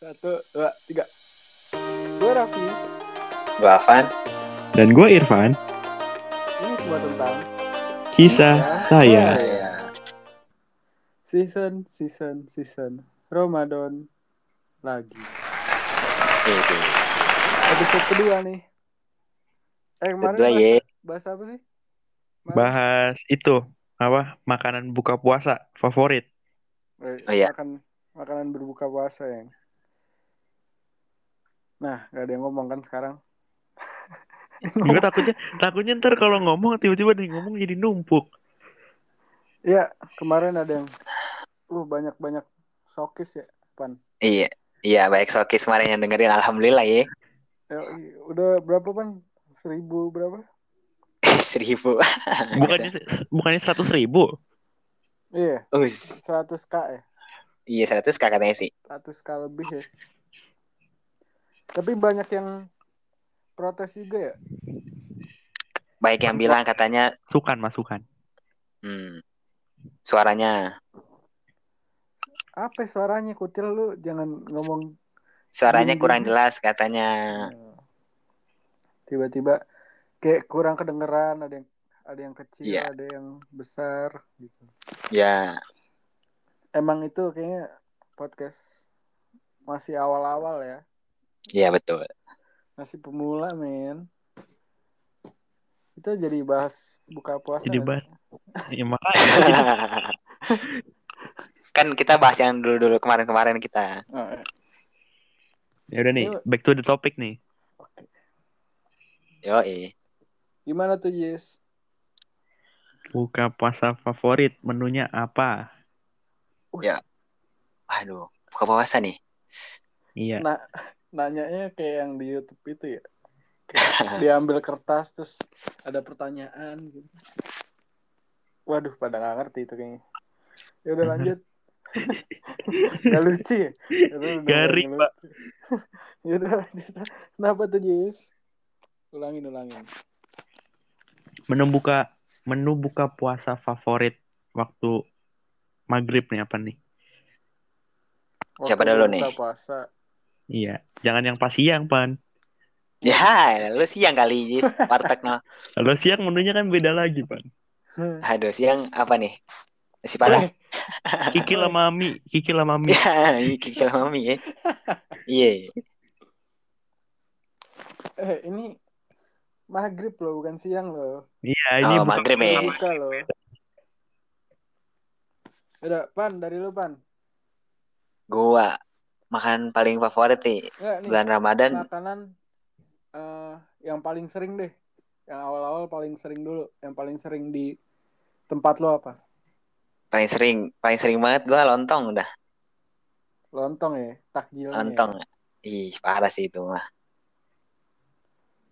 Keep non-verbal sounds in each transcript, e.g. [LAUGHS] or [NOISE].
Satu, dua, tiga. Gue Raffi. Gue Afan. Dan gue Irfan, Ini semua tentang kisah Kisah saya. Saya. season, season, season Ramadan lagi. Episode kedua nih. Eh kemarin Kedua, bahas, ye. bahas apa sih? Kemarin- Bahas itu apa makanan buka puasa favorit. Eh, Oh, iya. Makan makanan berbuka puasa yang. Nah, gak ada yang ngomong kan sekarang. Gue [LAUGHS] takutnya takutnya ntar kalau ngomong tiba-tiba ada yang ngomong jadi numpuk. Iya, kemarin ada yang uh banyak-banyak sokis ya, Pan. Iya. Iya, baik Sokis kemarin yang dengerin. Alhamdulillah ya. Ya, udah berapa pan? Seribu berapa? [LAUGHS] Seribu. [LAUGHS] Bukannya bukannya seratus ribu. Iya, Us. 100 k ya, Iya, 100 katanya sih. 100 k lebih ya. Tapi banyak yang protes juga ya. Baik yang bilang katanya Masukan masukan. hmm, suaranya Apa suaranya kutil lu? Jangan ngomong suaranya Gini, kurang gini. jelas katanya. eh, tiba-tiba kayak kurang kedengeran. Ada yang ada yang kecil, Iya. ada yang besar gitu. Ya, Emang itu kayaknya podcast masih awal-awal ya. Iya betul. Masih pemula, men. Kita jadi bahas buka puasa. Jadi bahas. sih? [LAUGHS] Ya, makanya kan kita bahas yang dulu-dulu kemarin-kemarin kita. Oh, iya. ya udah nih back to the topic nih. Oke. Yo, eh. Gimana tuh, Yes? Buka puasa favorit menunya apa? Aduh, buka puasa nih. Iya. Nah, nanyanya kayak yang di YouTube itu ya. Kayak [LAUGHS] diambil kertas terus ada pertanyaan gitu. Waduh, pada nggak ngerti itu kayaknya. Ya udah lanjut. [LAUGHS] Gak lucu ya? Ya Garing, ngelucu. [LAUGHS] ya udah lanjut. Kenapa tuh, Jis? Ulangin, ulangin. Menu buka menu buka puasa favorit waktu maghrib nih apa nih? Siapa Waktu dulu buka nih? puasa. Iya, jangan yang pas siang, Pan. Ya, lu siang kali, Jis. Warteg no. Kalau siang menunya kan beda lagi, Pan. Aduh, siang apa nih? Nasi padang. Kiki sama mie, Kiki sama mie. [LAUGHS] Ya, kikil mami ya. Iya. Eh, ini maghrib loh, bukan siang loh. Iya, ini Oh, maghrib ya. Buka loh. Udah, Pan, dari lu, Pan. Gua makan paling favorit nih Enggak, nih. bulan Ramadan. makanan eh yang paling sering deh yang awal-awal paling sering dulu yang paling sering di tempat lo apa Paling sering, paling sering banget gua lontong udah. lontong ya takjilnya ya. Lontong. Ih, parah sih itu mah.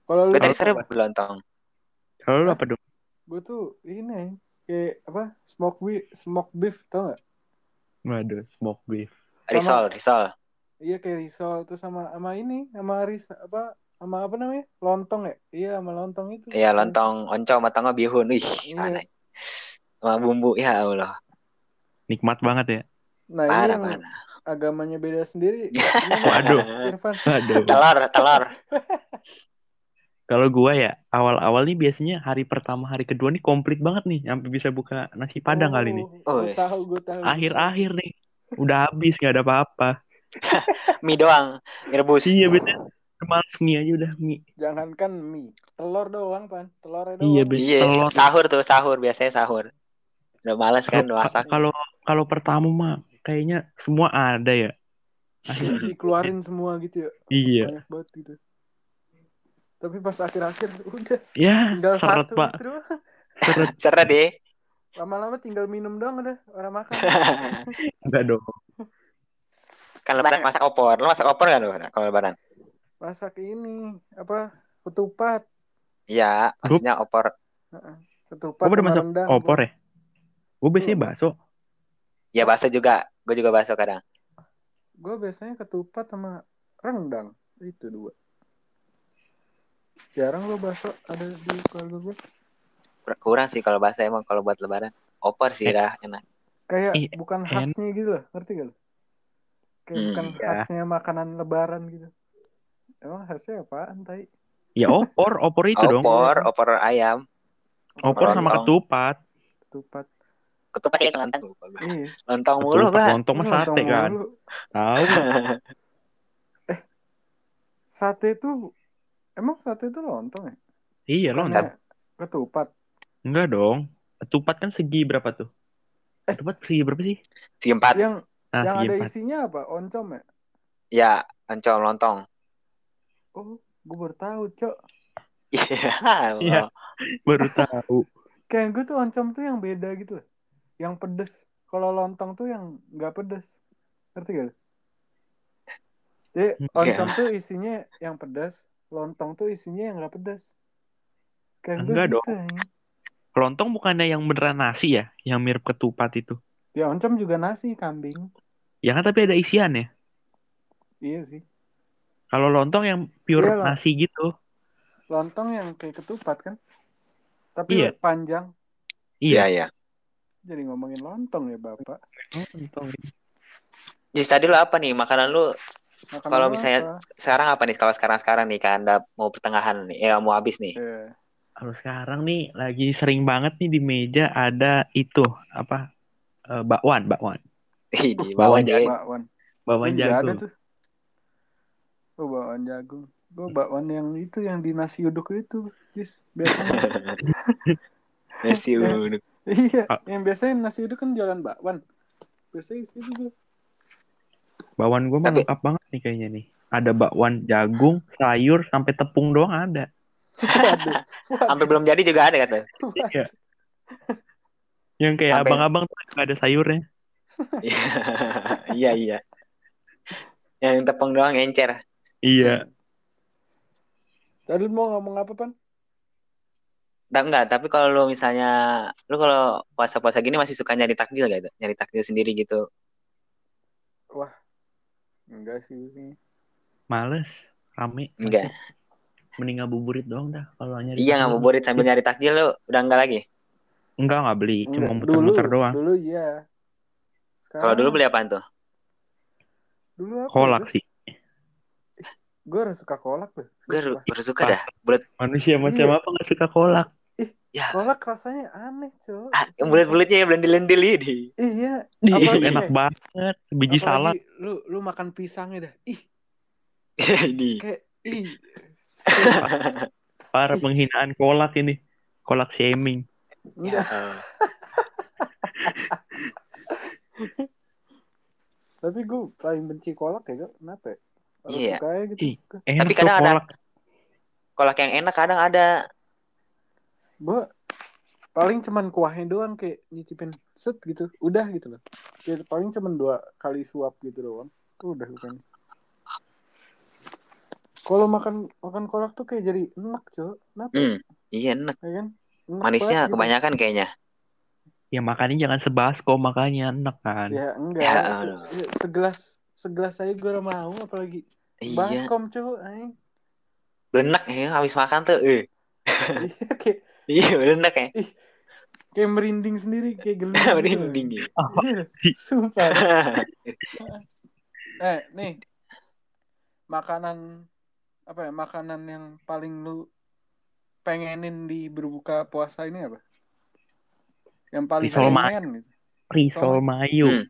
kalau lu tadi sore lontong. Kalau lu apa dong? gue tuh ini kayak apa smoke beef smoke beef tau nggak Waduh, smoke beef. Sama- Risol, risol. Iya kayak risol terus sama sama ini sama ris apa sama apa namanya lontong ya iya sama lontong itu Iya, lontong oncom atau nggak bihun. Ih, Iya. aneh. Sama bumbu ya Allah. Nikmat banget ya. nah ini Parah, yang parah. agamanya beda sendiri [LAUGHS] Waduh. Irfan Waduh. telur, telur. [LAUGHS] Kalau gua ya awal-awal nih biasanya hari pertama, hari kedua nih komplit banget nih, sampai bisa buka nasi padang kali ini. oh, Oh, yes. tahu gue tahu Akhir-akhir nih, udah habis nggak ada apa-apa. [LAUGHS] Mie doang, mie rebus. Iya bener. Males mie aja udah mie. Jangankan mie, telur doang, Pan. Doang. Iya, bener. Iya, Telur. sahur tuh, sahur biasanya sahur. Udah males kan masak. kalau kalau pertama mah kayaknya semua ada ya. [LAUGHS] Dikeluarin semua gitu ya. Iya. Banyak banget gitu. Tapi pas akhir-akhir udah Ya, tinggal seret satu pak. gitu doang. Seret [LAUGHS] Seret deh. Lama-lama tinggal minum doang udah orang makan. enggak dong. Kan lebaran masak opor. Lo masak opor kan lo kalau lebaran? Masak ini apa? Ketupat. Iya, maksudnya opor. Ketupat Gue udah sama masuk rendang. opor ya? Gue biasanya Belum. bakso. Ya bakso juga. Gue juga bakso kadang. Gue biasanya ketupat sama rendang. Itu dua. Jarang lo bakso ada di keluarga gue. Kurang sih kalau bakso emang kalau buat lebaran. Opor sih Eh. dah enak. Kayak Ih, bukan en- khasnya gitu loh. Ngerti gak lo? Kayak Hmm, bukan iya. khasnya makanan lebaran gitu. Emang khasnya apaan, Tai? Ya opor, opor itu dong. opor, Iya opor ayam, Opor sama ketupat. Ketupat. ketupat ya lontong. Iya. Lontong mulu, Pak. lontong sama Lontong sate kan. Tahu. [LAUGHS] Sate itu emang sate itu lontong ya? Iya lontong. Bukannya Ketupat. Enggak dong. Ketupat kan segi berapa tuh? Eh. Ketupat segi berapa sih? Segi empat. Yang Nah, yang segi ada empat. isinya apa? Oncom ya? Ya, oncom lontong. Oh, gue baru tahu, Cok. [LAUGHS] Iya. Iya. loh. Baru tahu. Kayak gue tuh oncom tuh yang beda gitu loh. Yang pedes. Kalau lontong tuh yang nggak pedes. Ngerti gak? Jadi Enggak. oncom tuh isinya yang pedas, lontong tuh isinya yang nggak pedas. Kayak gue Enggak gitu. dong. anjing. Lontong bukannya yang beneran nasi ya? Yang mirip ketupat itu. Ya oncom juga nasi kambing. Ya kan tapi ada isiannya. Iya sih. Kalau lontong yang pure Iya, Lo. nasi gitu. Lontong yang kayak ketupat kan. Tapi Iya. panjang. Iya, Iya. iya. Jadi ngomongin lontong ya Bapak. Lontong. Jis tadi lu apa nih? Makanan lu Makan Kalau apa? misalnya- sekarang apa nih? Kalau sekarang-sekarang nih kan anda mau pertengahan nih, ya mau habis nih. Iya. Kalau sekarang nih lagi sering banget nih di meja ada itu apa? Eh, bakwan, bakwan. Deh. Bakwan. Bakwan Gue juga ada jagung. tuh. Oh, bakwan jagung. Gue bakwan yang itu yang di nasi uduk itu, Jis. Biasanya. [LAUGHS] Nasi uduk. [LAUGHS] iya, Ah. yang biasanya nasi uduk kan jualan bakwan. Biasanya itu tuh. Bakwan gue mah Tapi- lengkap banget nih kayaknya nih. Ada bakwan jagung, sayur, sampai tepung doang ada. [LAUGHS] Sampai belum jadi juga ada kata. Iya. Yang kayak Sampai- abang-abang tuh nggak ada sayurnya. [LAUGHS] iya iya. Yang tepung doang encer. Iya. Tadi mau ngomong apa, Pan? Tak enggak, tapi kalau lu misalnya lu kalau puasa-puasa gini masih suka nyari takjil gak? Nyari takjil sendiri gitu. Enggak sih. ini. Males, rame. Enggak. Mending ngabuburit doang dah kalau nyari. Iya ngabuburit sambil nyari takjil lu udah enggak lagi. Enggak, enggak beli. Cuma Enggak. muter-muter dulu, doang. Dulu iya. Sekarang, Kalau dulu beli apaan tuh? dulu apa? Kolak sih. Gue harus suka kolak tuh. Gue baru suka dah. Bulat Manusia macam Iya. apa nggak suka kolak? ya. Kolak rasanya aneh, Cok. Ah, yang bulat-bulatnya ya belendil-lendil ini. Iya. Ih, Apalagi enak banget. Biji salad. Lu lu makan pisangnya dah. Ih, [LAUGHS] ini. kayak ih. [LAUGHS] Para Ih. penghinaan kolak ini. Kolak shaming. Ya. Enggak. [LAUGHS] Tapi gue paling benci kolak ya, Kak. Kenapa ya? Harus Iya. suka aja gitu. Ih. Enak Tapi tuh kadang ada- kolak. Kolak yang enak kadang ada. Gue paling cuman kuahnya doang kayak nyicipin set gitu. Udah gitu loh. Kayak paling cuman dua kali suap gitu doang. Udah bukan. Kalau makan makan kolak tuh kayak jadi enak, Cok. Kenapa? Hmm, iya enak. Ya kan? Enak Manisnya banget gitu. kebanyakan kayaknya. Ya makanya jangan sebasko makanya enak kan. Ya enggak. Ya, Se- se- segelas segelas aja gue udah mau apalagi Iya. baskom cuy. Benek ya habis makan tuh. Eh. Iya, kayak [LAUGHS] Iya benek ya. kayak merinding sendiri kayak [LAUGHS] geli gitu. Merinding ya. Iya, [LAUGHS] sumpah eh nih makanan apa ya makanan yang paling lu pengenin di berbuka puasa ini apa yang paling Risol ma- pengen gitu Risol mayo. Hmm.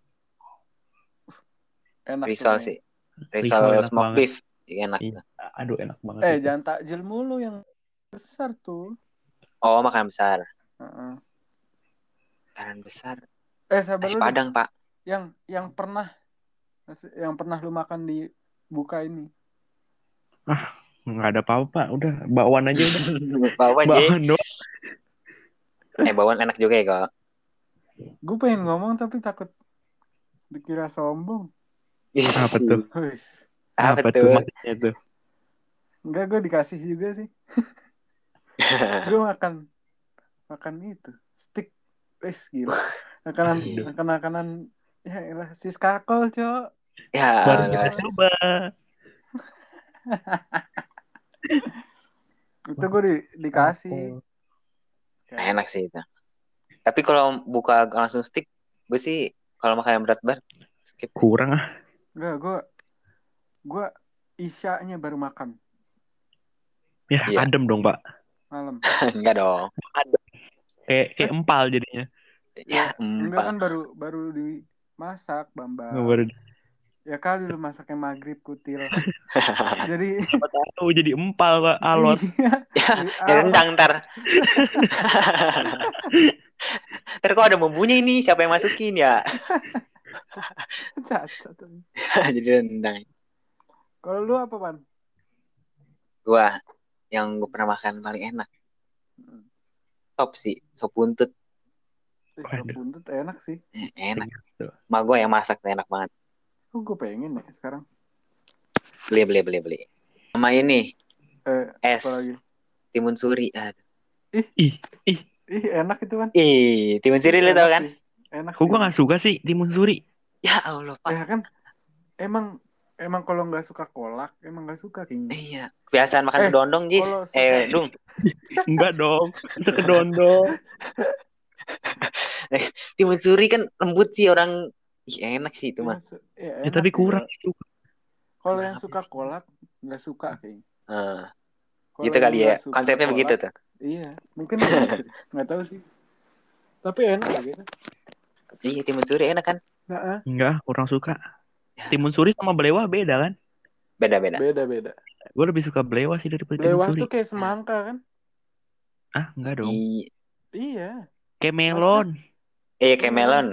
enak Risol sih. Risol Risol smoke beef. Iya, Enak. Iya. Aduh enak banget. eh itu. jangan takjil mulu yang besar tuh Oh makan besar. Heeh. Makanan besar. eh sabar Nasi padang pak. yang yang pernah yang pernah lu makan di buka ini Nggak ada apa-apa. Udah bakwan aja udah. [LAUGHS] Bawang ya. Bakwan doang. Eh bawang enak juga ya kok. gue pengen ngomong tapi takut dikira sombong Apa tuh? Apa, Apa tuh? tuh maksudnya tuh? Enggak, gue dikasih juga sih. [LAUGHS] gue makan makan itu stick wes gila. Makanan makanan makanan ya elah sis kakol, Cok. ya. Baru kita coba. [LAUGHS] Itu gue di, dikasih. Nah, enak sih itu. Tapi kalau buka langsung stick, gue sih kalau makan yang berat-berat skip. Kurang ah. Enggak, gue gue isyanya baru makan Ya, Iya. adem dong, Pak. malam. [LAUGHS] Enggak dong. Kayak kayak empal jadinya. Ya, Enggak empat. kan baru baru dimasak, Bambang. Baru Ya kali lu masaknya maghrib kutil. [LAUGHS] Jadi tahu jadi empal, Pak. [LAUGHS] Alot. Iya. [LAUGHS] Ya, rendang ntar. ntar kok ada bumbunya ini, siapa yang masukin ya? Cacat. Jadi rendang. Kalau lu apa, Pan? Gua yang gue pernah makan paling enak. Top sih, sop buntut. Eh, sop buntut enak sih. Eh, Enak. Tuh. Ma gue yang masak enak banget. Oh, gue pengen ya sekarang. Beli, beli, beli, beli. Sama ini, Eh, es timun suri. Ih, ih. Ih, enak itu, Pan. Ih, timun suri lu Enak tau kan? sih. Enak Kok gue gak suka sih timun suri? Ya Allah, Pak. Ya kan emang emang kalau nggak suka kolak emang nggak suka kayaknya. Iya, kebiasaan makan Eh, kedondong, Jis. suka- Eh, Dung. [LAUGHS] Enggak dong. Bisa kedondong. [LAUGHS] Timun suri kan lembut sih orang. Ih, enak sih itu mah. Ya, Ya, enak tapi juga. kurang. juga. Kalau yang suka kolak nggak suka kayaknya. Kalau gitu kali ya. nggak Konsepnya kolak, begitu tuh. Iya, mungkin nggak tahu sih. Tapi enak gitu. Iya, timun suri enak kan? Nah, ah, Enggak, kurang suka. Ya. Timun suri sama belewah beda kan? Beda-beda. beda beda. Gue lebih suka belewah sih daripada timun Belewah suri. tuh kayak semangka kan? Ah, enggak dong. Iya. Iya. Kayak melon. Eh, kayak melon.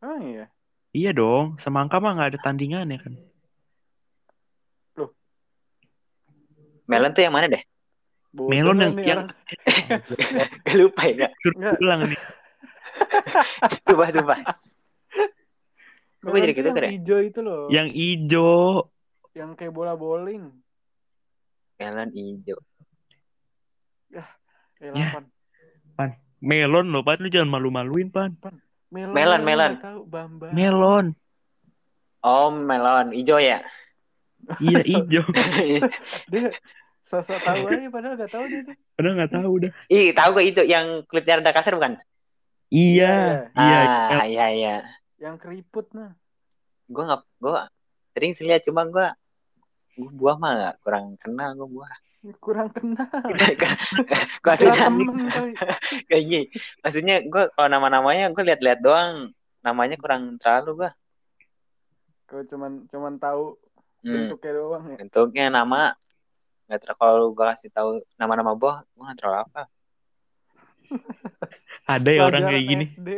Oh iya. Iya dong, semangka mah nggak ada tandingannya kan. Melon tuh yang mana deh? Bodoh Melon yang- nih yang-. [LAUGHS] Lupa ya. Suruh Enggak. ulang nih. [LAUGHS] Lupa, lupa. Kok jadi gitu yang kan ya? hijau itu loh. Yang ijo. Yang kayak bola bowling. Melon hijau. Eh, Ya. Pan. Melon loh, Pan. Lu jangan malu-maluin, Pan. Melon, Melon, melon. Tahu, Bambang. Melon. Oh, melon hijau ya? Iya, [LAUGHS] So- ijo. [LAUGHS] Dia sosok tahu aja padahal nggak tahu dia tuh. Padahal nggak tahu dah. Ih, tahu gak hijau yang kulitnya rada kasar bukan? Iya, iya. ah, iya, iya. Yang keriput nah. Gue nggak, gue sering sih lihat cuma gue, gue buah mah nggak kurang kenal gue buah. Kurang kenal. Gue [LAUGHS] [LAUGHS] kayak gini. Maksudnya gue kalau nama-namanya gue lihat-lihat doang. Namanya kurang terlalu gue. Kalau cuman cuman tahu Hmm. bentuknya doang ya. Bentuknya nama nggak terlalu kalau gue kasih tahu nama-nama buah gue nggak terlalu apa. [LAUGHS] Ada ya orang kayak gini. SD.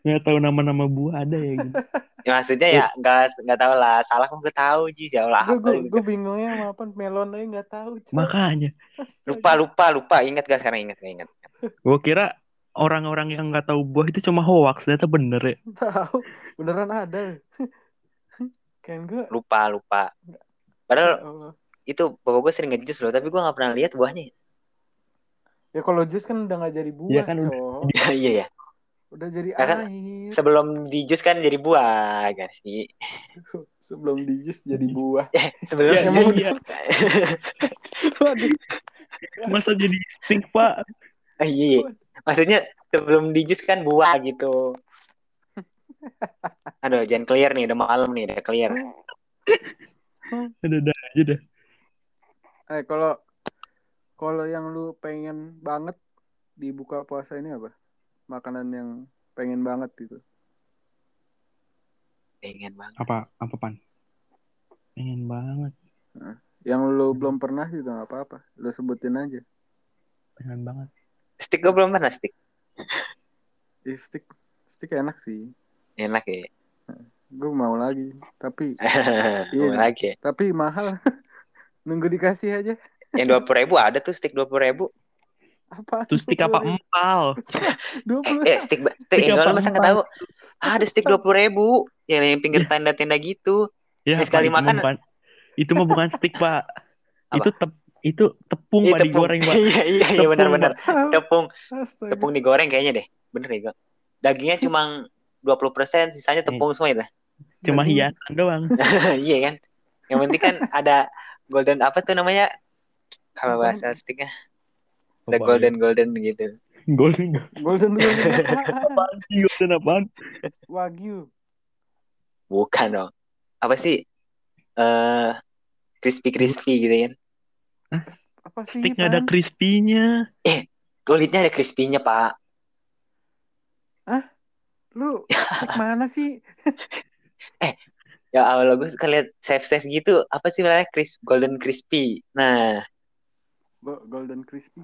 Nggak tahu nama-nama buah ada ya gitu. Ya, maksudnya ya nggak nggak tahu lah. Salah kan gue tahu sih ya Allah Gue gue bingungnya sama apa melon aja nggak tahu. Cok. Makanya, Astaga. Lupa lupa lupa ingat gak sekarang ingat gak ingat. gue kira orang-orang yang nggak tahu buah itu cuma hoax. Ternyata bener ya. [LAUGHS] tahu beneran ada. kan gue Lupa lupa. ya Padahal Allah. itu bapak gue sering ngejus loh tapi gue nggak pernah lihat buahnya. Ya kalau jus kan udah nggak jadi buah, Iya kan, udah- cok. [LAUGHS] iya ya. Udah jadi Ya kan, air. Sebelum di jus kan jadi buah kan sih. [LAUGHS] Sebelum di jus jadi buah. Eh [LAUGHS] sebelum Iya, emang jus. iya. Waduh. Masa jadi stink, Pak? Ah, iya, iya. Maksudnya sebelum di jus kan buah gitu. Aduh, jangan clear nih, udah malam nih, udah clear. Udah, udah aja dah. Eh kalau kalau yang lu pengen banget di buka puasa ini apa? Makanan yang pengen banget gitu. Pengen banget. Apa, apa, Pan? Pengen banget. Yang lu belum pernah juga nggak apa-apa. Lu sebutin aja. Pengen banget. Stick gue belum pernah stick. Eh, stick stick enak sih. Enak ya. Gue mau lagi. Tapi [LAUGHS] Mau lagi ya. tapi mahal. [LAUGHS] Nunggu dikasih aja. Yang dua puluh ribu ada tuh stick dua puluh ribu. Apa? Terus stick apa empal? [LAUGHS] Dua Eh, puluh. eh stick, stick lu masa nggak tahu? Ada stick dua puluh ribu. Yang yang pinggir tenda-tenda gitu. Ya, sekali itu makan. mah bukan, itu mah bukan stick, Pak. Apa? Itu tep, itu tepung, Ih, Pak, digoreng, Pak. [LAUGHS] Iya, iya, iya, Tepung, benar-benar. Tepung, Astaga. tepung digoreng kayaknya deh. Bener ya, Gak? Dagingnya cuma 20%, sisanya tepung semua itu. Cuma Daging- hiasan doang. [LAUGHS] iya kan? Yang penting kan ada golden apa tuh namanya? Kalau bahasa sticknya ada Apaan? golden golden gitu. Golden. Golden golden apaan? Sih golden apaan? Wagyu. Bukan dong. Apa sih? Eh crispy crispy gitu kan. Apa sih? Steak nggak ada crispy-nya. Kulitnya ada crispy-nya, Pak. Lu steak [LAUGHS] mana sih? Ya awal gue suka lihat chef-chef gitu. Apa sih namanya? Crisp, golden crispy. Nah, Go- Golden crispy.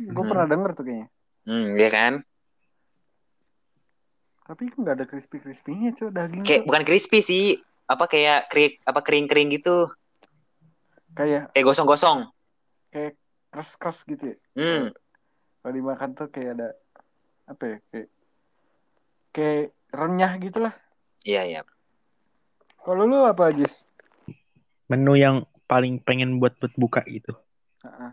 Gue Hmm. pernah denger tuh kayaknya. hmm, ya kan? Tapi kan nggak ada crispy crispynya cuy daging Kayak tuh. bukan crispy sih. Apa kayak kering apa kering-kering gitu. Kayak Kayak gosong-gosong. kayak keras keras gitu ya. Hmm. Kalau dimakan tuh kayak ada apa ya? Kayak kayak renyah gitu lah. Iya, iya. Kalau lu apa Jis? Menu yang paling pengen buat buat buka gitu. Ah, ah.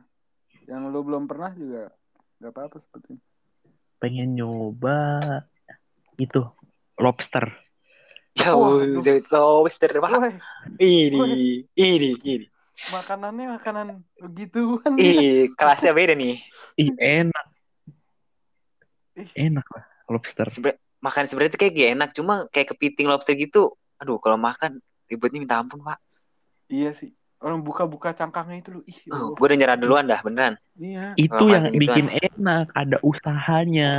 Yang lu belum pernah juga nggak apa-apa seperti Pengen nyoba itu lobster. Jauh, jauh, lobster. Woi, Ini, ini, ini. makanannya makanan begituan ya. Ih, kelasnya beda nih. Ih enak. Ih. Enak lah lobster. Sebe- makan sebenarnya tuh kayak gak enak, cuma kayak kepiting lobster gitu. Aduh, kalau makan ribetnya minta ampun, Pak. Iya sih. Orang buka-buka cangkangnya itu lu. Ih, ya Allah. gue udah nyerah duluan dah, beneran. Iya. Itu Kalau yang makan gitu bikin enak, ada usahanya.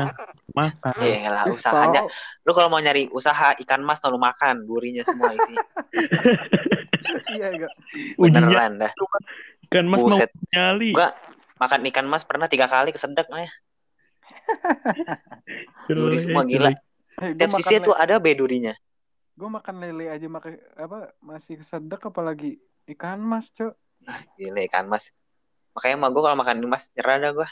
Makan. Ya lah, usahanya. Lu kalau mau nyari usaha ikan mas, tolong makan. Durinya semua isi. [LAUGHS] Iya, enggak. Beneran dah. kan mas mau Buset. nyali. Gua makan ikan mas pernah tiga kali kesedek ya. [LAUGHS] Duri semua gila. Eh, Setiap sisi tuh ada be durinya. Gue makan lele aja makai apa masih kesedek apalagi ikan mas, Cok. Gila ikan mas. Makanya mah gue kalau makan mas nyerah dah gue.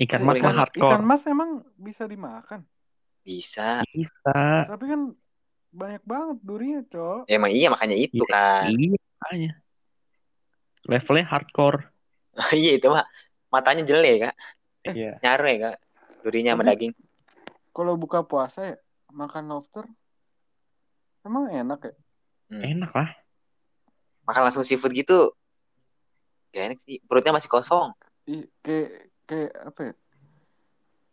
Ikan Eh, mas ikan- mah hardcore. Ikan mas emang bisa dimakan. Bisa. Bisa. Tapi kan banyak banget durinya, Cok. Ya, emang iya makanya itu Iya. kan. Iya, makanya. Levelnya hardcore. [LAUGHS] iya itu mah. Matanya jelek kak. Iya. Nyaru ya kak. Durinya sama daging. Kalau buka puasa ya makan lobster emang enak ya? Enak lah. Makan langsung seafood gitu. Gak enak sih. Perutnya masih kosong. Ih, kayak kayak apa ya?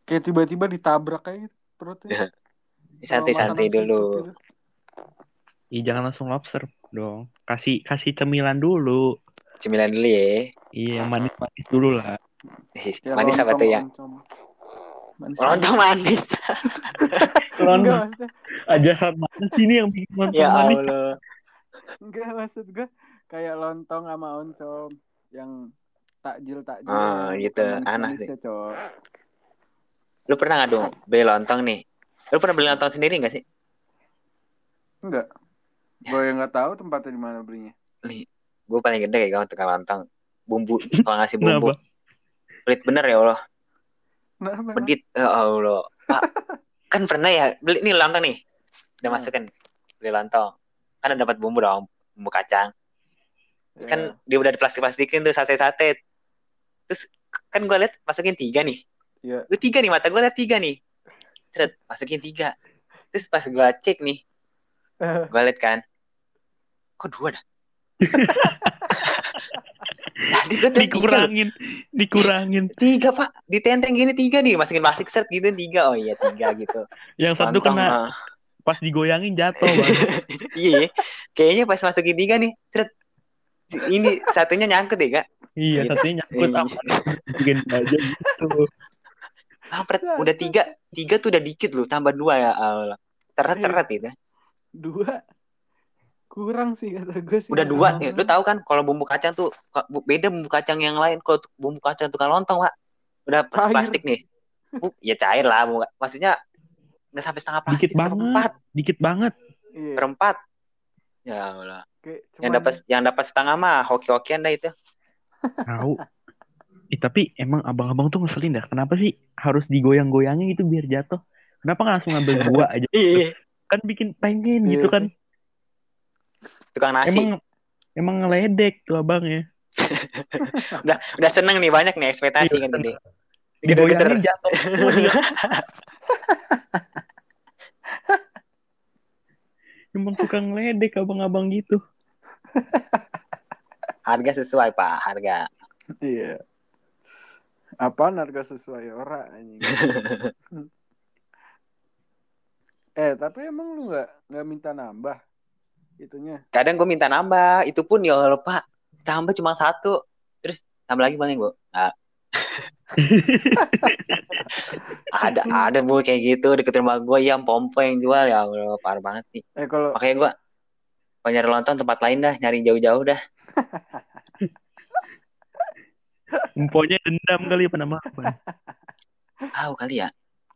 Kayak tiba-tiba ditabrak kayak gitu perutnya. [LAUGHS] Santai-santai dulu. seafood gitu. Ih, jangan langsung lobster dong. Kasih kasih cemilan dulu. Cemilan dulu ya. Iya, yang manis-manis dulu lah. Kayak Manis apa tuh ya? Manis Lontong manis. Lontong [LAUGHS] aja mana sih ini yang bikin lontong ya manis? Allah. enggak maksud gue kayak lontong sama oncom yang takjil takjil. Ah, gitu. Aneh Cok. Lu pernah nggak dong beli lontong nih? Lu pernah beli lontong sendiri nggak sih? Enggak. Gue yang nggak tahu tempatnya di mana belinya. Nih, gue paling gede kayak tukang lontong. Bumbu, kalau ngasih bumbu. Pelit bener ya Allah. Nah. Pedit. Ya Allah. Pak, kan pernah ya beli nih lontong nih. Udah Hmm. masukin beli lontong. Kan dapat bumbu dong, bumbu kacang. Ya. Kan dia udah diplastik-plastikin tuh sate-sate. Terus kan gue liat masukin tiga nih. Iya. Gue tiga nih, mata gue liat tiga nih. Seret, masukin tiga. Terus pas gue cek nih, gue liat kan. Kok dua dah? Tadi gue tuh tiga, dikurangin, dikurangin. tiga pak ditenteng gini tiga nih masukin plastik set gitu tiga oh iya tiga gitu Yang satu Lontong, kena ah. pas digoyangin jatuh, Bang. [LAUGHS] iya kayaknya pas masukin tiga nih set ini satunya nyangkut deh kak? Iya, Iya. satunya nyangkut. Iya. sama bikin aja gitu. Sampret. Udah tiga. Tiga tuh udah dikit loh. Tambah dua ya Allah seret seret gitu. Dua. Kurang sih kata gue sih. udah dua. Ya, lu tahu kan kalau bumbu kacang tuh beda bumbu kacang yang lain. Kalau bumbu kacang tukang lontong pak udah Cair. plastik nih. Bu, ya cair lah bumbu- maksudnya nggak sampai setengah plastik Dikit banget. seperempat. Dikit banget. Iya. seperempat. Ya Allah Kayak yang cuman- dapat yang dapat setengah mah hoki-hokian dah itu [LAUGHS] Tahu. Eh, tapi emang abang-abang tuh ngeselin dah. Kenapa sih harus digoyang-goyangin gitu biar jatuh? Kenapa nggak langsung ngambil dua aja? [LAUGHS] iya Kan bikin pengen Iya gitu kan. tukang nasi Emang emang ngeledek tuh abangnya. [LAUGHS] udah udah seneng nih banyak nih ekspektasi Iya, kan gede Gede-gede. Digoyangin jatuh. Emang tukang ngeledek abang-abang gitu. [LAUGHS] harga sesuai pak harga Iya. Apaan harga sesuai orang anjing. [LAUGHS] Eh, tapi emang lu nggak nggak minta nambah itunya? Kadang gue minta nambah, itu pun ya pak, tambah cuma satu, terus tambah lagi paling gue. Nah. [LAUGHS] ada ada bu kayak gitu deket rumah gue yang pompo yang jual ya Allah parah banget nih. Eh kalau Makanya gue kalau nyari lontong tempat lain dah, nyari jauh-jauh dah. [LAUGHS] Emponya dendam kali pada apa? Tahu kali ya.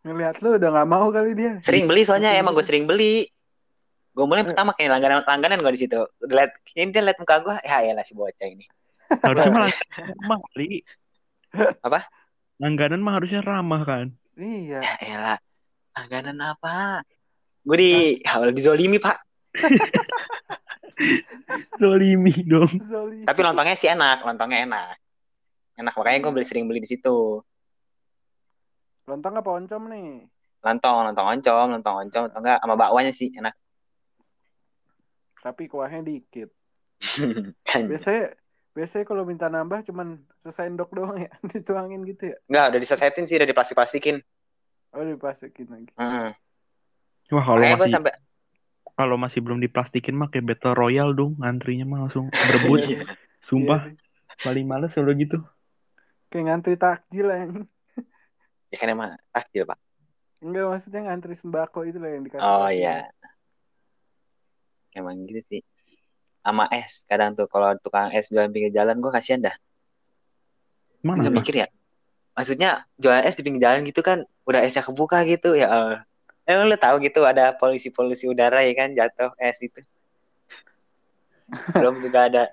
ngelihat lu udah nggak mau kali dia. Sering beli soalnya Sering emang gue beli. sering beli. Gue mulai Eh. pertama kayak langganan langganan gue di situ. Udah liat, ini dia liat muka gue, ya ya si bocah ini. [LAUGHS] Harusnya malah [LAUGHS] kali. Apa? Langganan mah harusnya ramah kan. Iya. Ya elah, langganan apa? Gue di, ya, dizolimi pak. [LAUGHS] Zolimi dong. Zoli. Tapi lontongnya sih enak, lontongnya enak. Enak makanya gue beli sering beli di situ. Lontong apa oncom nih? Lontong, lontong oncom, lontong oncom, atau enggak sama bakwanya sih enak. Tapi kuahnya dikit. [LAUGHS] Kan. Biasanya biasanya kalau minta nambah cuman sesendok doang ya, [LAUGHS] dituangin gitu ya. Enggak, udah disesetin sih, udah diplastik-plastikin. Oh dipasukin lagi. Heeh. Wah kalau Makanya masih sampai kalau masih belum diplastikin mah kayak battle royale dong, ngantrinya mah langsung berebut. Iya. Sumpah Iya paling males kalau gitu. Kayak ngantri takjil anjing. [LAUGHS] ya kan emang takjil pak. Enggak maksudnya ngantri sembako itu lah yang dikasih. Oh iya. Emang gitu sih. Sama es, kadang tuh kalau tukang es jualan pinggir jalan gue kasihan dah. Mana Nggak Pak? mikir ya. Maksudnya jualan es di pinggir jalan gitu kan, udah esnya kebuka gitu ya. Allah. Emang lu tahu gitu ada polusi-polusi udara ya kan jatuh es itu. Belum juga ada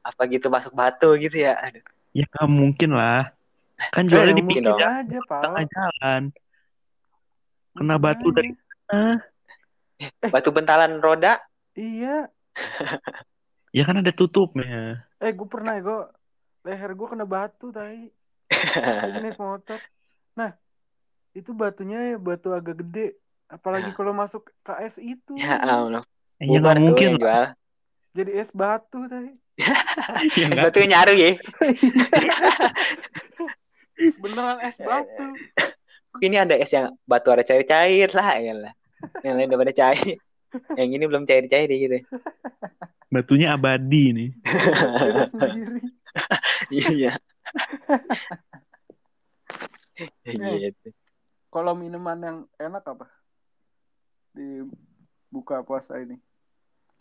apa gitu masuk batu gitu ya. Aduh. Ya nggak mungkin lah. Kan Eh, jualnya di pinggir dong. jalan, aja, Pak. tengah jalan. Kena batu dari mana? Batu bentalan roda. Iya. [LAUGHS] Ya kan ada tutupnya. Eh, gue pernah ya, gue leher gue kena batu tadi. Naik motor. Nah, itu batunya ya batu agak gede. Apalagi kalau masuk KS itu. ya Allah. Ya tuh mungkin. Jadi es batu tadi. [LAUGHS] Ya Es batu nyaru ya. [LAUGHS] Beneran es batu. Ini ada es yang batu ada cair-cair lah. Ya lah. Yang lain udah pada cair. Yang ini belum cair-cair deh gitu. [LAUGHS] Batunya abadi nih. Sendiri. [LAUGHS] Iya. [LAUGHS] Gitu. Kalau minuman yang enak apa? Di buka puasa ini.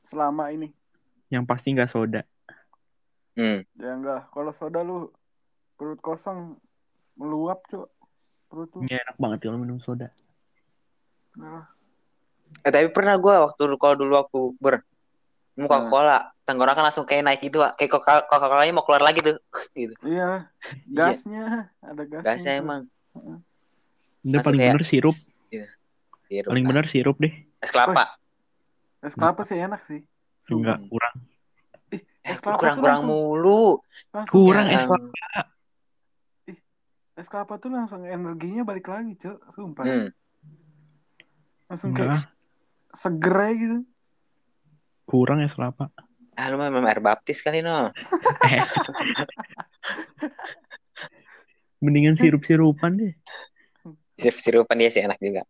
Selama ini. Yang pasti nggak soda. Hmm. Ya enggak. Kalau soda lu perut kosong meluap, Cuk. Perut lu. Nggak enak banget kalau minum soda. Nah, Eh, tapi pernah gue waktu kalau dulu waktu ber minum Coca Cola tenggorokan langsung kayak naik gitu Wak. kayak Coca Cola mau keluar lagi tuh [LAUGHS] gitu iya, gasnya ada gasnya. gasnya tuh. emang Udah paling kayak- bener sirup. Iya. Sirup. Paling bener sirup deh. es kelapa Es kelapa sih enak sih. Enggak Hmm. kurang. eh, Es kelapa kurang tuh kurang langsung- mulu Langsung Kurang Ya, es kelapa. es kelapa tuh langsung energinya balik lagi, Cuk. Sumpah. hmm. Langsung kayak seger aja gitu. Kurang es kelapa. ah lu mah memang air baptis kali no Eh. [LAUGHS] Mendingan sirup-sirupan deh. sirup sirupan dia sih enak juga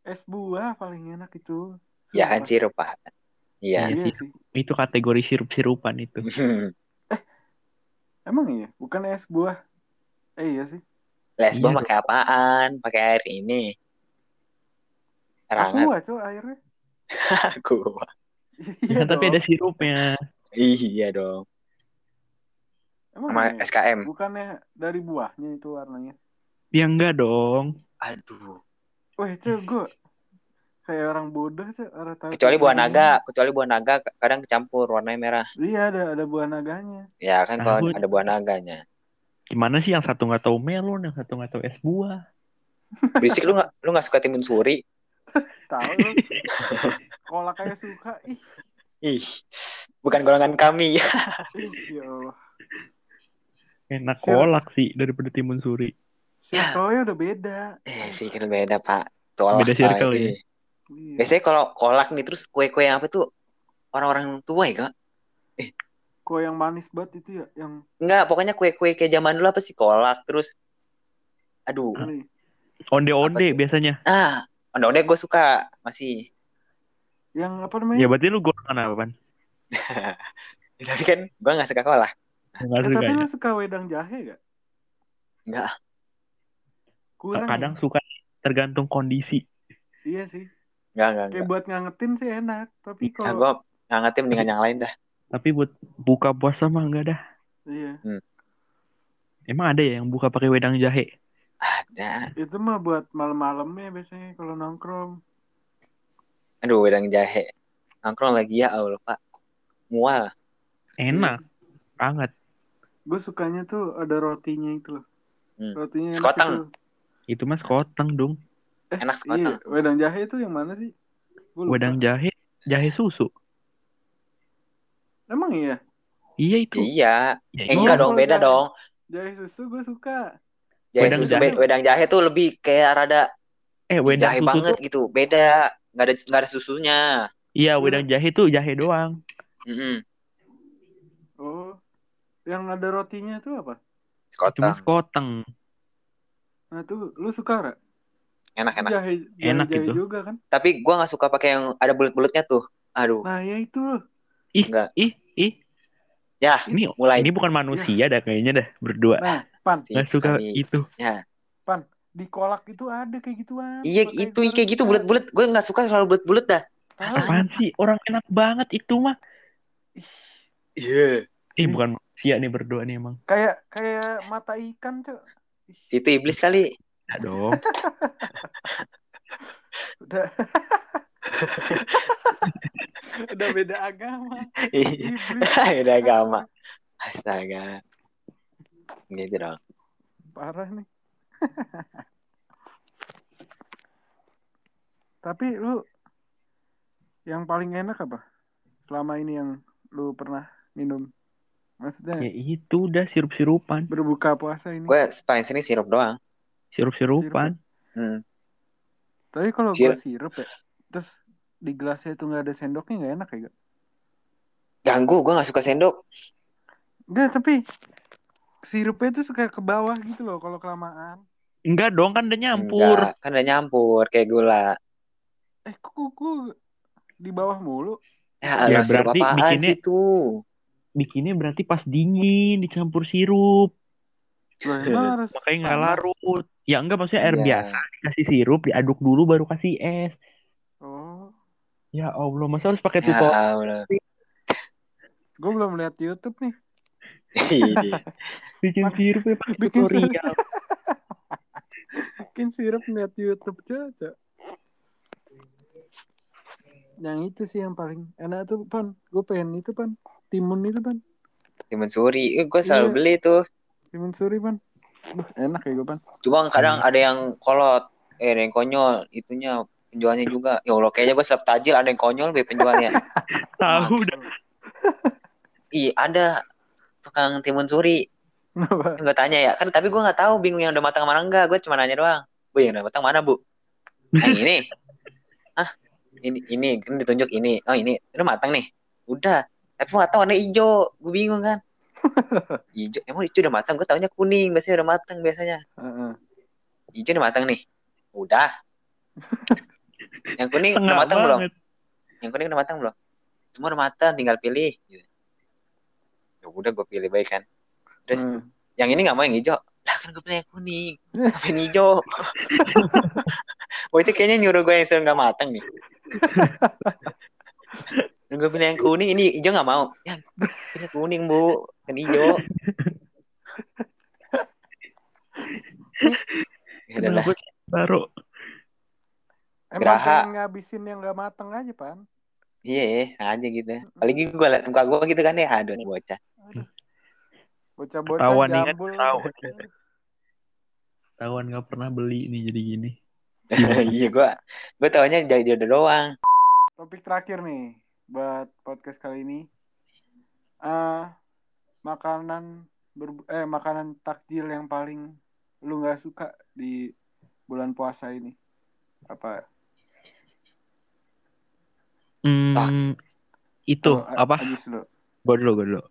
Es buah paling enak itu. ya kan sirup pak iya Iya. Iya sih. Itu kategori sirup-sirupan itu. [LAUGHS] Emang iya, bukan es buah. Eh iya sih. les Iya, pakai apaan pakai air ini air hangat Aqua, Cuk, airnya. [LAUGHS] aku Ya, tapi dong. ada sirupnya. iya dong Emang sama iya? SKM Bukannya dari buahnya itu warnanya. Ya enggak dong. aduh Wah, Cuk, gue kayak orang bodoh, Cuk. Orang tahu kecuali buah naga kecuali buah naga kadang kecampur warnanya merah. Iya, ada ada buah naganya. ya kan kalau Tahu. ada buah naganya Gimana sih yang satu nggak tahu melon, yang satu nggak tahu es buah? berisik lu nggak lu nggak suka timun suri Tahu lu. Kolak kayak suka. Ih, ih bukan golongan kami [LAUGHS] ya Allah. Enak Sir- kolak sih daripada timun suri. Circle-nya udah beda. eh sih kan beda pak tolak Beda circle, ya? Iya. biasanya kalau kolak nih terus kue-kue yang apa tuh orang-orang tua ya kak Kue yang manis banget itu ya, yang Enggak, pokoknya kue-kue kayak zaman dulu apa sih kolak terus aduh. Onde-onde biasanya. ah ondek-ondek gue suka masih. Yang apa Ya namanya? berarti lu golongan apa, Pan? [LAUGHS] Tapi kan gue nggak suka kolak. Enggak Eh, suka. tapi ya? lu suka wedang jahe gak? Enggak. Kurang Kadang ya? suka tergantung kondisi. Iya sih. Enggak, enggak, Kayak enggak. buat ngangetin sih enak. Tapi Nah, kalau gue ngangetin mendingan yang lain dah. Tapi buat buka puasa mah enggak dah. iya, Emang ada ya yang buka pakai wedang jahe? Ada. itu mah buat malam-malamnya biasanya kalau nongkrong. Aduh, wedang jahe. Nongkrong lagi ya Allah, Pak. Mual. Enak banget. Gue sukanya tuh ada rotinya itu loh. Hmm. Rotinya enak Sekoteng. itu. Itu mas koteng dong. Enak Iya, sekoteng. wedang jahe itu yang mana sih? Gua lupa. Wedang jahe, jahe susu. Emang iya? Iya itu. Iya. Ya, Eh, enggak dong, kalau beda jahe. dong. Jahe susu gue suka. Jahe Wedang susu, jahe. wedang jahe tuh lebih kayak rada Eh wedang jahe susu banget tuh, gitu. Beda. Nggak ada nggak ada susunya. iya wedang jahe tuh jahe doang. Mm-mm. Oh, yang ada rotinya tuh apa? Itu Sekoteng. mas koteng. Nah tuh, lu suka gak? Enak enak. jahe, jahe, Enak jahe itu. juga kan? Tapi gua nggak suka pakai yang ada bulat-bulatnya tuh. Aduh. Nah ya itu. Ih, Enggak. ih, ih. Ya, Ini mulai. ini bukan manusia dah kayaknya dah berdua. Nah, pan, Nggak suka Kami. itu. Ya. di kolak itu ada kayak gituan. Iya itu kayak gitu bulat-bulat. Gue nggak suka selalu bulat-bulat dah. Apaan sih? Orang enak banget itu mah. Ih, Iya. Ih, Ih. bukan manusia nih berdua nih emang. Kayak kayak mata ikan. Ih, Itu iblis kali. Ya dong. [LAUGHS] Udah. [LAUGHS] Udah beda agama. Iya. Iblis. [LAUGHS] Beda agama. Astaga. Gitu dong. Parah nih. [LAUGHS] Tapi lu yang paling enak apa? Selama ini yang lu pernah minum? Maksudnya Ya itu udah sirup-sirupan. berbuka puasa ini. Gue paling sering sirup doang. Sirup-sirupan. Hmm. Tapi kalau gua sirup ya, terus di gelasnya itu nggak ada sendoknya nggak enak ya? Gak? Ganggu. Gue nggak suka sendok. Enggak, tapi sirupnya itu suka ke bawah gitu loh kalau kelamaan. Enggak dong kan udah nyampur. Enggak, kan udah nyampur kayak gula. Eh, kok kok- kok di bawah mulu? Ya, Ya, ya berarti bikinnya- sih tuh? Bikinnya berarti pas dingin dicampur sirup. [LAUGHS] Harus Makanya nggak larut. Ya enggak maksudnya air Iya. biasa dikasih sirup diaduk dulu baru kasih es. Oh, Ya Allah, masa harus pakai Ya tutorial? Allah. gue belum lihat YouTube nih. [LAUGHS] Iya. Bikin sirup ya pakai bikin tutorial. [LAUGHS] Bikin sirup lihat YouTube caca. Yang itu sih yang paling enak tuh, Pan. Gue pengen itu, Pan. Timun itu, Pan. Timun suri. gue selalu Iya. beli tuh. Timun suri, Pan. Duh, enak ya gue, Pan. Cuma kadang Hmm. ada yang kolot. Eh, ada yang konyol. Itunya penjualnya juga. Ya Allah, kayaknya gue setiap tajil ada yang konyol be penjualnya. [LAUGHS] Tahu dah. Ih, ada tukang timun suri. Gue tanya ya. Kan tapi gue nggak tahu bingung yang udah matang mana enggak. Gue cuma nanya doang. Bu, yang udah matang mana, Bu? Yang ini. Ah, ini ini kan ditunjuk ini. Oh, ini udah matang nih. Udah. Tapi gue nggak tahu warna hijau. Gue bingung kan. [LAUGHS] hijau. Emang hijau udah matang? Gue taunya kuning. Biasanya udah matang biasanya. Heeh. Hijau udah matang nih. Udah. yang kuning udah matang belum? Yang kuning udah matang belum? Semua udah matang, tinggal pilih. Gitu. Ya udah gue pilih baik kan. Terus Hmm. yang ini nggak mau yang hijau. Lah kan gue pilih yang kuning. Apa yang hijau? [LAUGHS] Wah itu kayaknya nyuruh gue yang suruh nggak matang nih. [LAUGHS] Gue pilih yang kuning, ini hijau nggak mau. Ya, pilih kuning bu, kan hijau. [LAUGHS] ya baru? Emang Geraha. ngabisin yang gak mateng aja, Pan. Iya, ya, sengaja gitu. Apalagi gue liat muka gue gitu kan ya, aduh nih bocah. Bocah-bocah nih kan, jambul. ketahuan. [LAUGHS] Tawan nggak pernah beli nih jadi gini. [LAUGHS] iya gue, gue taunya jadi jodoh doang. Topik terakhir nih buat podcast kali ini. eh makanan ber- eh makanan takjil yang paling lu nggak suka di bulan puasa ini apa? Hmm, itu A- apa? Gue dulu, gue dulu.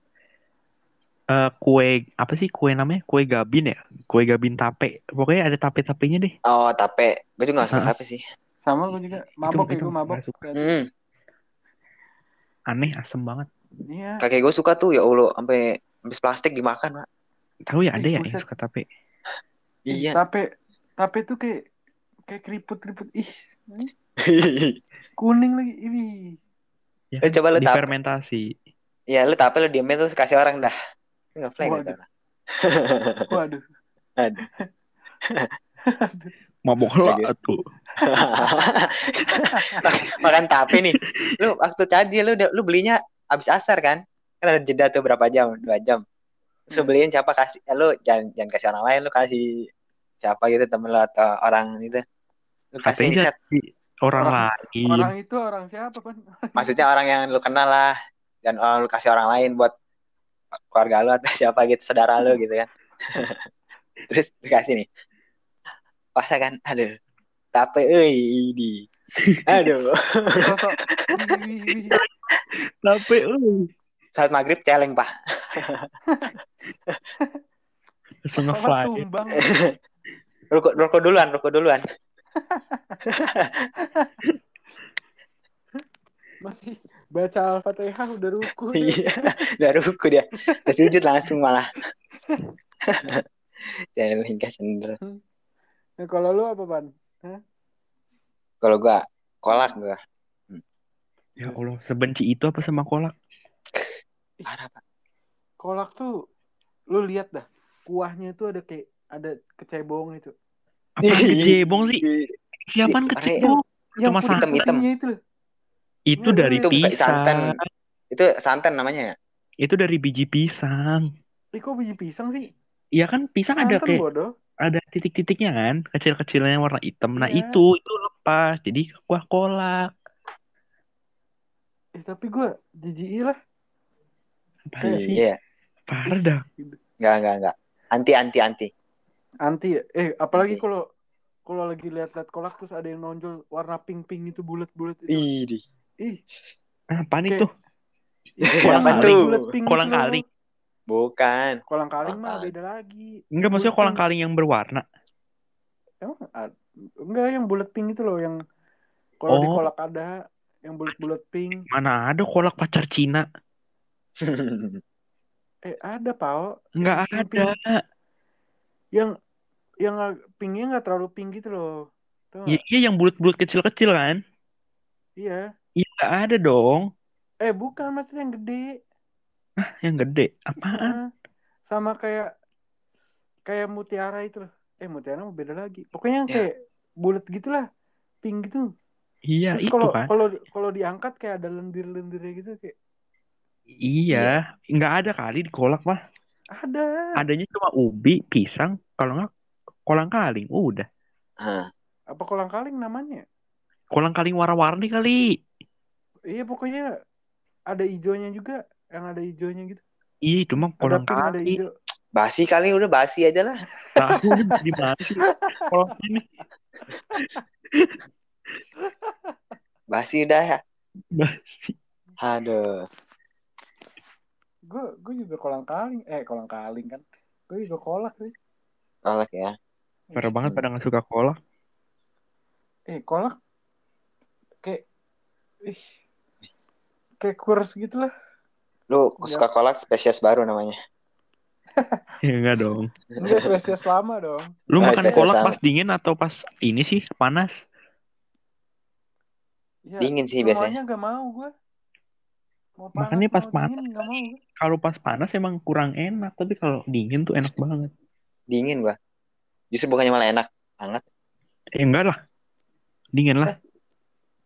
Eh, kue apa sih kue namanya? Kue gabin ya? Kue gabin tape. Pokoknya ada tape-tapenya deh. Oh, tape. Gue juga gak suka tape sih. Sama gue juga. Mabok ya itu gue mabok. suka. Hmm. Aneh, asem banget. Iya. Kakek gue suka tuh ya Allah sampai habis plastik dimakan, Pak. Tahu ya ada ya yang suka tape. Iya. Tape tape tuh kayak kayak keriput-keriput. Ih, [LAUGHS] kuning lagi. Ini. Ya, Eh, coba lu tape. difermentasi. Iya, lu tapi lu diemin terus kasih orang dah. Ngeflank Waduh. orang. Waduh. Aduh. Mabok lah gitu. tuh. Makan tape nih. Lu waktu tadi lu lu belinya habis asar kan? Kan ada jeda tuh berapa jam? Dua jam. Terus lu Hmm. beliin siapa kasih? Ya, lu jangan jangan kasih orang lain, lu kasih siapa gitu temen lu atau orang gitu. Lu kasih Katanya set. orang, Orang- lain. Orang itu orang siapa kan? Maksudnya orang yang lu kenal lah. Dan orang lu kasih orang lain buat keluarga lu atau siapa gitu, saudara lu gitu kan. [LAUGHS] Terus dikasih nih. Pas kan, aduh. Tape euy di. Aduh. [LAUGHS] Uh. Saat maghrib celeng, Pak. Ngefly. tumbang. [LAUGHS] Rokok, rokok duluan, rokok duluan. Masih baca Al-Fatihah udah ruku. [LAUGHS] Iya, udah ruku dia. Udah sujud langsung malah. Celeng ke sender. Nah, kalau lu apa, Pan? Kalau gua kolak gua. Ya Allah, sebenci itu apa sama kolak? Parah, Pak. Kolak tuh lu lihat dah. Kuahnya tuh ada kayak ada kecebong itu. Apa kecebong sih? Siapaan Ih, kecebong? Yang Cuma putih hitam-hitam. putihnya itu. Itu Iya, dari Itu kayak santan. pisang. Itu santan namanya ya? Itu dari biji pisang. Ih, kok biji pisang sih? Iya kan pisang ada Santan kayak bodoh. ada titik-titiknya kan, kecil-kecilnya warna hitam. Nah Iya. itu itu lepas, jadi kuah kolak. Eh, tapi gua jijik lah. Apa Kayak- sih? Iya. Parah dah. Enggak, enggak, enggak. Anti, anti, anti. Anti ya? Eh, apalagi kalau kalau lagi lihat-lihat kolak terus ada yang nonjol warna pink-pink itu bulat-bulat itu. Ih, Ih, Apaan Kayak- itu? yang Kolang ada kaling. pink Kolang kaling. bukan. Kolang kaling Kolang mah beda lagi. Enggak maksudnya kolang pink. kaling yang berwarna. Emang enggak yang bulat pink itu loh yang kalau di Oh. kolak ada yang bulat-bulat pink. Mana ada kolak pacar Cina? [LAUGHS] Eh, ada, Pao. Enggak Yang ada. pink-pink. Yang yang pinknya nggak terlalu pink gitu loh. Tuh Iya, iya yang bulat-bulat kecil-kecil kan? Iya. Iya ada dong. Eh, bukan maksudnya yang gede. Yang gede. Apaan? Sama kayak kayak mutiara itu loh. Eh, mutiara mah beda lagi. Pokoknya yang Ya. kayak bulat gitulah. Pink gitu. Iya Terus itu kalau kan. kalau kalau diangkat kayak ada lendir-lendirnya gitu kayak Iya, enggak ada kali di kolak mah. ada. Adanya cuma ubi, pisang, kalau enggak kolang kaling. Udah. Hah. Apa kolang kaling namanya? Kolang kaling warna-warni kali. Iya, pokoknya ada hijaunya juga. Yang ada hijaunya gitu. Iya, itu mah Ada kolang ada hijau. Basi kali udah basi aja lah. Tahu di mana sih? Kolang ini Basi udah ya. basi. Aduh. Gue gue juga kolang kaling. Eh, kolang kaling kan. Gue juga kolak sih. Kolak ya. Parah banget pada nggak suka kolak. Eh, kolak kayak ih kayak kurs gitu lah. Lu Ya. suka kolak spesies baru namanya. [LAUGHS] Ya enggak dong. Enggak spesies lama dong. Lu Nah, makan kolak sama. pas dingin atau pas ini sih panas? Ya, Dingin sih semuanya gak mau gue. Mau panas, Makanya pas mau panas dingin gak mau gue. Kalau pas panas emang kurang enak, tapi kalau dingin tuh enak banget. Dingin gua. Justru bukannya malah enak. Hangat. Eh enggak lah. Dingin lah.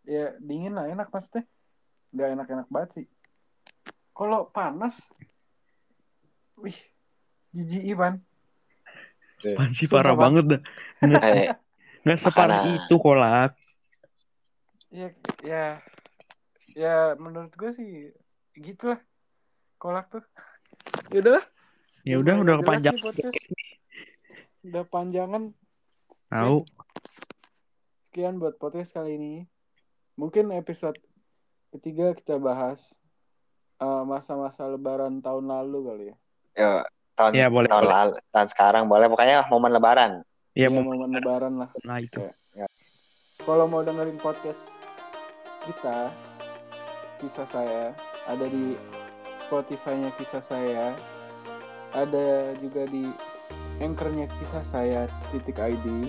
Ya dingin lah enak maksudnya. Gak enak-enak banget sih. Kalau panas, wih, jijik Ivan. Masih Sumpah, parah Bang. banget dah. Nggak, Eh, nggak separah makanan. itu kolak. Ya, ya, ya menurut gue sih gitulah kolak tuh. Ya udahlah. Ya udah udah kepanjang. sih. Udah panjangan. Tahu. Sekian buat podcast kali ini. Mungkin episode ketiga kita bahas eh, masa-masa lebaran tahun lalu kali ya. yo, tahun Ya, boleh, tahun boleh. lalu, tahun sekarang boleh pokoknya momen lebaran. Ya Iya, mau momen lebaran lah. lah itu. Ya. kalau mau dengerin podcast kita kisah saya ada di Spotify-nya kisah saya ada juga di anchornya kisah saya titik ID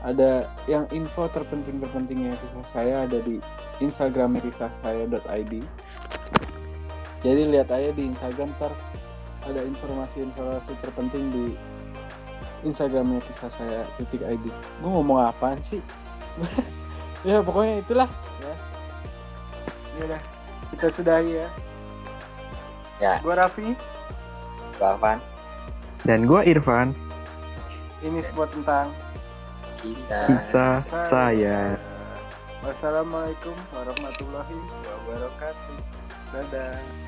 ada yang info terpenting terpentingnya kisah saya ada di Instagram kisah saya.id jadi lihat aja di Instagram ntar ada informasi-informasi terpenting di Instagramnya kisah saya titik ID gue ngomong apaan sih? [LAUGHS] Ya pokoknya itulah. Ya. Ya udah kita sudahi ya. Ya. gue Raffi. Bavan Dan gue Irfan, ini sebuah tentang kisah. Kisah saya. Wassalamualaikum warahmatullahi wabarakatuh. Dadah.